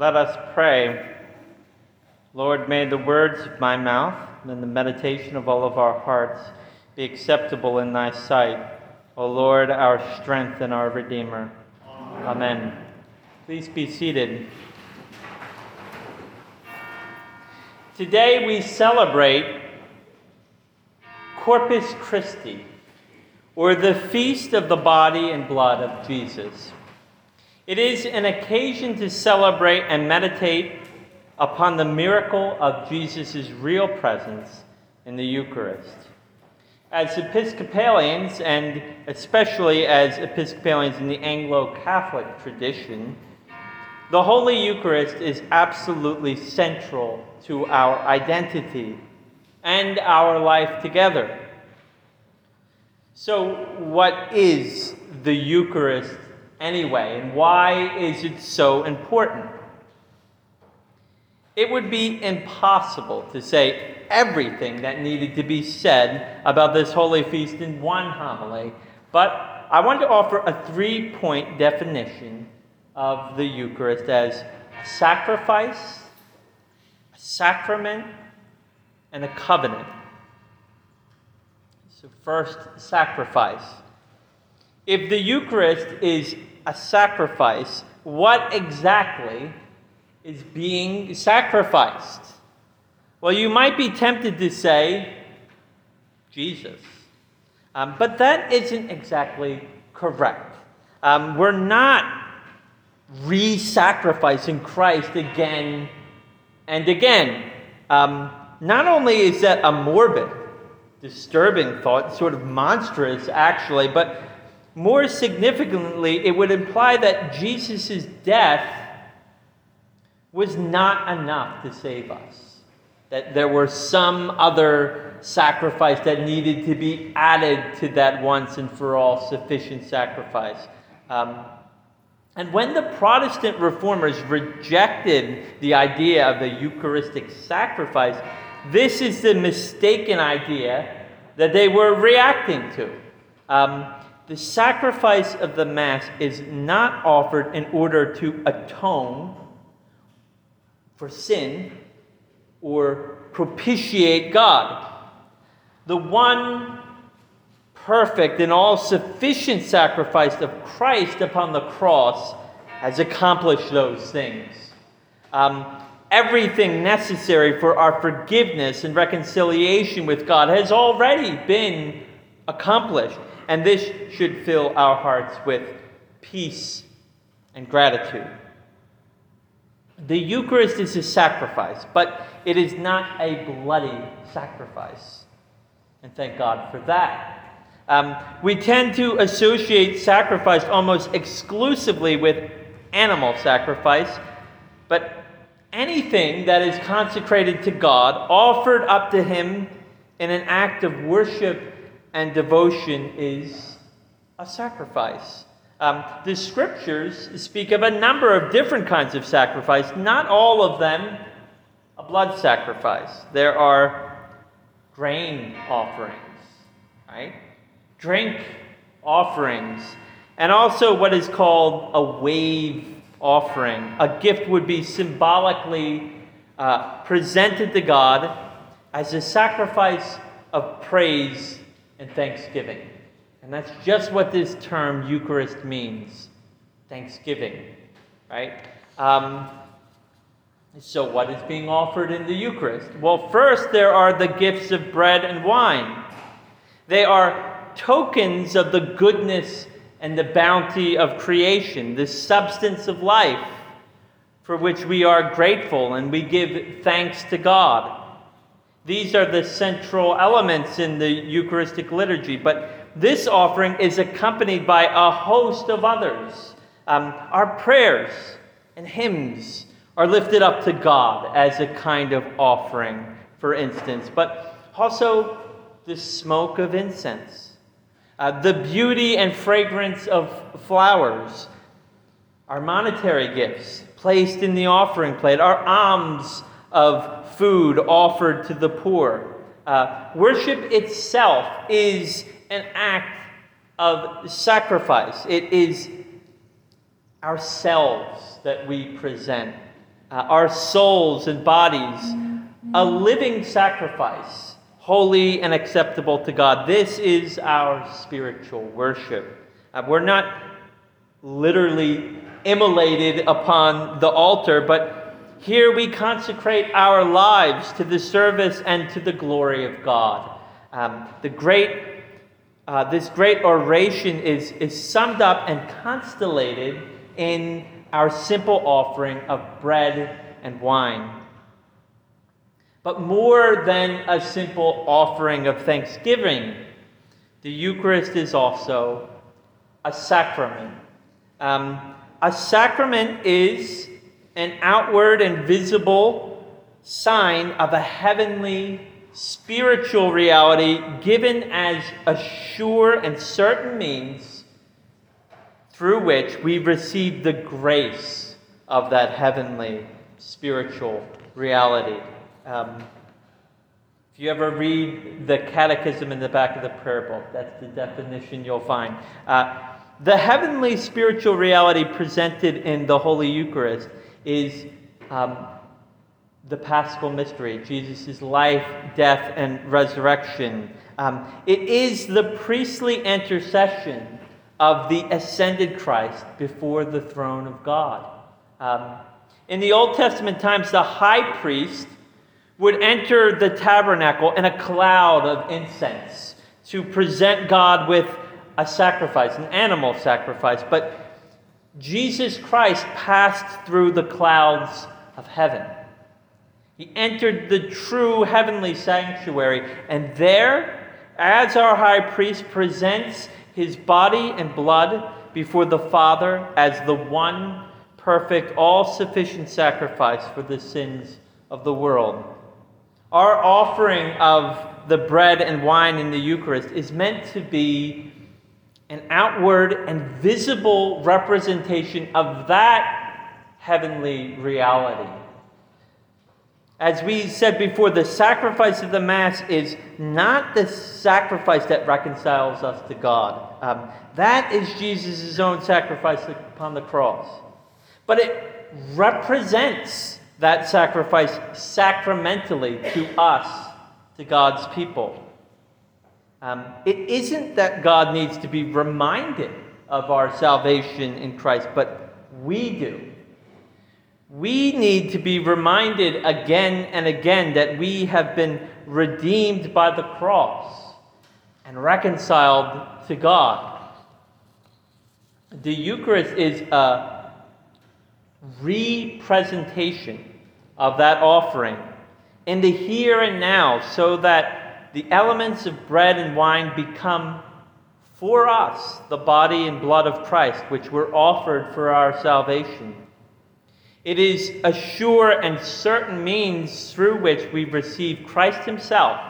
Let us pray. Lord, may the words of my mouth and the meditation of all of our hearts be acceptable in thy sight, O Lord, our strength and our Redeemer. Amen. Amen. Please be seated. Today we celebrate Corpus Christi, or the feast of the body and blood of Jesus. It is an occasion to celebrate and meditate upon the miracle of Jesus' real presence in the Eucharist. As Episcopalians, and especially as Episcopalians in the Anglo Catholic tradition, the Holy Eucharist is absolutely central to our identity and our life together. So, what is the Eucharist anyway, and why is it so important? It would be impossible to say everything that needed to be said about this holy feast in one homily, but I want to offer a three point definition of the Eucharist as sacrifice, a sacrament, and a covenant. So, first, sacrifice. If the Eucharist is a sacrifice, what exactly is being sacrificed? Well, you might be tempted to say, Jesus. Um, but that isn't exactly correct. Um, we're not re sacrificing Christ again and again. Um, not only is that a morbid, disturbing thought, sort of monstrous actually, but more significantly, it would imply that Jesus' death was not enough to save us. That there were some other sacrifice that needed to be added to that once and for all sufficient sacrifice. Um, and when the Protestant reformers rejected the idea of the Eucharistic sacrifice, this is the mistaken idea that they were reacting to. Um, the sacrifice of the Mass is not offered in order to atone for sin or propitiate God. The one perfect and all sufficient sacrifice of Christ upon the cross has accomplished those things. Um, everything necessary for our forgiveness and reconciliation with God has already been accomplished. And this should fill our hearts with peace and gratitude. The Eucharist is a sacrifice, but it is not a bloody sacrifice. And thank God for that. Um, we tend to associate sacrifice almost exclusively with animal sacrifice, but anything that is consecrated to God, offered up to Him in an act of worship and devotion is a sacrifice. Um, the scriptures speak of a number of different kinds of sacrifice, not all of them a blood sacrifice. There are grain offerings, right? Drink offerings, and also what is called a wave offering. A gift would be symbolically uh, presented to God as a sacrifice of praise and thanksgiving. And that's just what this term Eucharist means thanksgiving, right? Um, so, what is being offered in the Eucharist? Well, first, there are the gifts of bread and wine. They are tokens of the goodness and the bounty of creation, the substance of life, for which we are grateful and we give thanks to God. These are the central elements in the Eucharistic liturgy, but this offering is accompanied by a host of others. Um, our prayers and hymns are lifted up to God as a kind of offering, for instance, but also the smoke of incense, uh, the beauty and fragrance of flowers, our monetary gifts placed in the offering plate, our alms of food offered to the poor. Uh, worship itself is an act of sacrifice, it is ourselves that we present uh, our souls and bodies, a living sacrifice, holy and acceptable to God. This is our spiritual worship. Uh, we're not literally immolated upon the altar, but here we consecrate our lives to the service and to the glory of God. Um, the great, uh, this great oration is, is summed up and constellated in our simple offering of bread and wine. But more than a simple offering of thanksgiving, the Eucharist is also a sacrament. Um, a sacrament is an outward and visible sign of a heavenly spiritual reality given as a sure and certain means through which we receive the grace of that heavenly spiritual reality. Um, if you ever read the catechism in the back of the prayer book, that's the definition you'll find. Uh, the heavenly spiritual reality presented in the Holy Eucharist is um, the paschal mystery Jesus' life, death, and resurrection. Um, it is the priestly intercession of the ascended Christ before the throne of God. Um, in the Old Testament times, the high priest would enter the tabernacle in a cloud of incense to present God with a sacrifice, an animal sacrifice. But Jesus Christ passed through the clouds of heaven. He entered the true heavenly sanctuary, and there, as our high priest presents his body and blood before the Father as the one perfect, all sufficient sacrifice for the sins of the world. Our offering of the bread and wine in the Eucharist is meant to be an outward and visible representation of that heavenly reality. As we said before, the sacrifice of the Mass is not the sacrifice that reconciles us to God. Um, that is Jesus' own sacrifice upon the cross. But it represents that sacrifice sacramentally to us, to God's people. Um, it isn't that God needs to be reminded of our salvation in Christ, but we do. We need to be reminded again and again that we have been redeemed by the cross and reconciled to God. The Eucharist is a representation of that offering in the here and now so that the elements of bread and wine become for us the body and blood of Christ, which were offered for our salvation. It is a sure and certain means through which we receive Christ Himself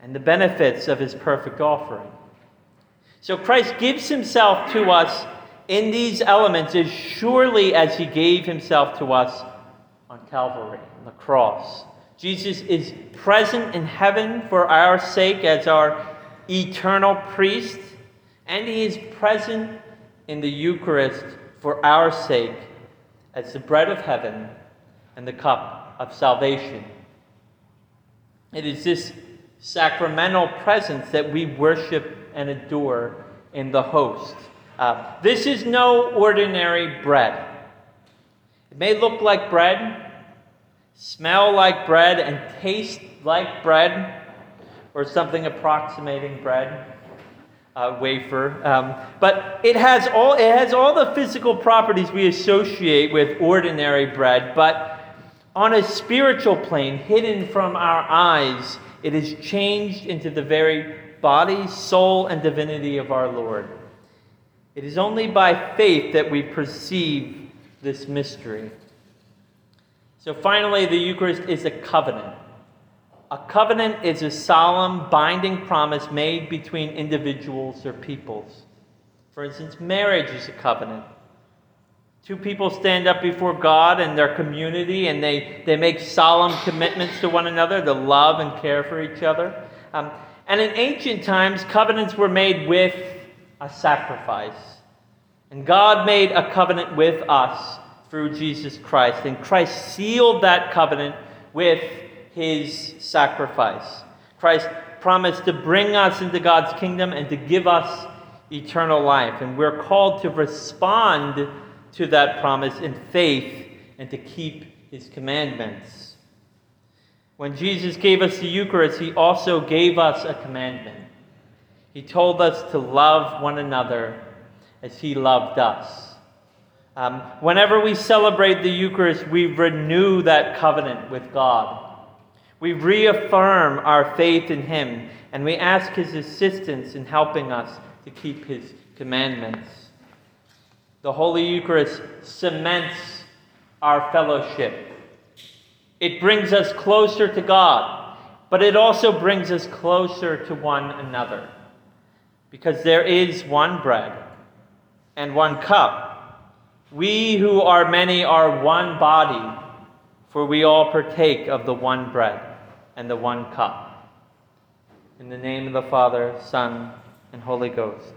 and the benefits of His perfect offering. So Christ gives Himself to us in these elements as surely as He gave Himself to us on Calvary, on the cross. Jesus is present in heaven for our sake as our eternal priest, and he is present in the Eucharist for our sake as the bread of heaven and the cup of salvation. It is this sacramental presence that we worship and adore in the host. Uh, this is no ordinary bread. It may look like bread, smell like bread and taste like bread, or something approximating bread, uh, wafer. Um, but it has all it has all the physical properties we associate with ordinary bread, but on a spiritual plane, hidden from our eyes, it is changed into the very body, soul, and divinity of our Lord. It is only by faith that we perceive this mystery. So finally, the Eucharist is a covenant. A covenant is a solemn, binding promise made between individuals or peoples. For instance, marriage is a covenant. Two people stand up before God and their community and they, they make solemn commitments to one another to love and care for each other. Um, and in ancient times, covenants were made with a sacrifice. And God made a covenant with us through Jesus Christ. And Christ sealed that covenant with his sacrifice. Christ promised to bring us into God's kingdom and to give us eternal life. And we're called to respond to that promise in faith and to keep his commandments. When Jesus gave us the Eucharist, he also gave us a commandment. He told us to love one another as he loved us. Um, whenever we celebrate the Eucharist, we renew that covenant with God. We reaffirm our faith in him, and we ask his assistance in helping us to keep his commandments. The Holy Eucharist cements our fellowship. It brings us closer to God, but it also brings us closer to one another. Because there is one bread and one cup. We who are many are one body, for we all partake of the one bread and the one cup. In the name of the Father, Son, and Holy Ghost.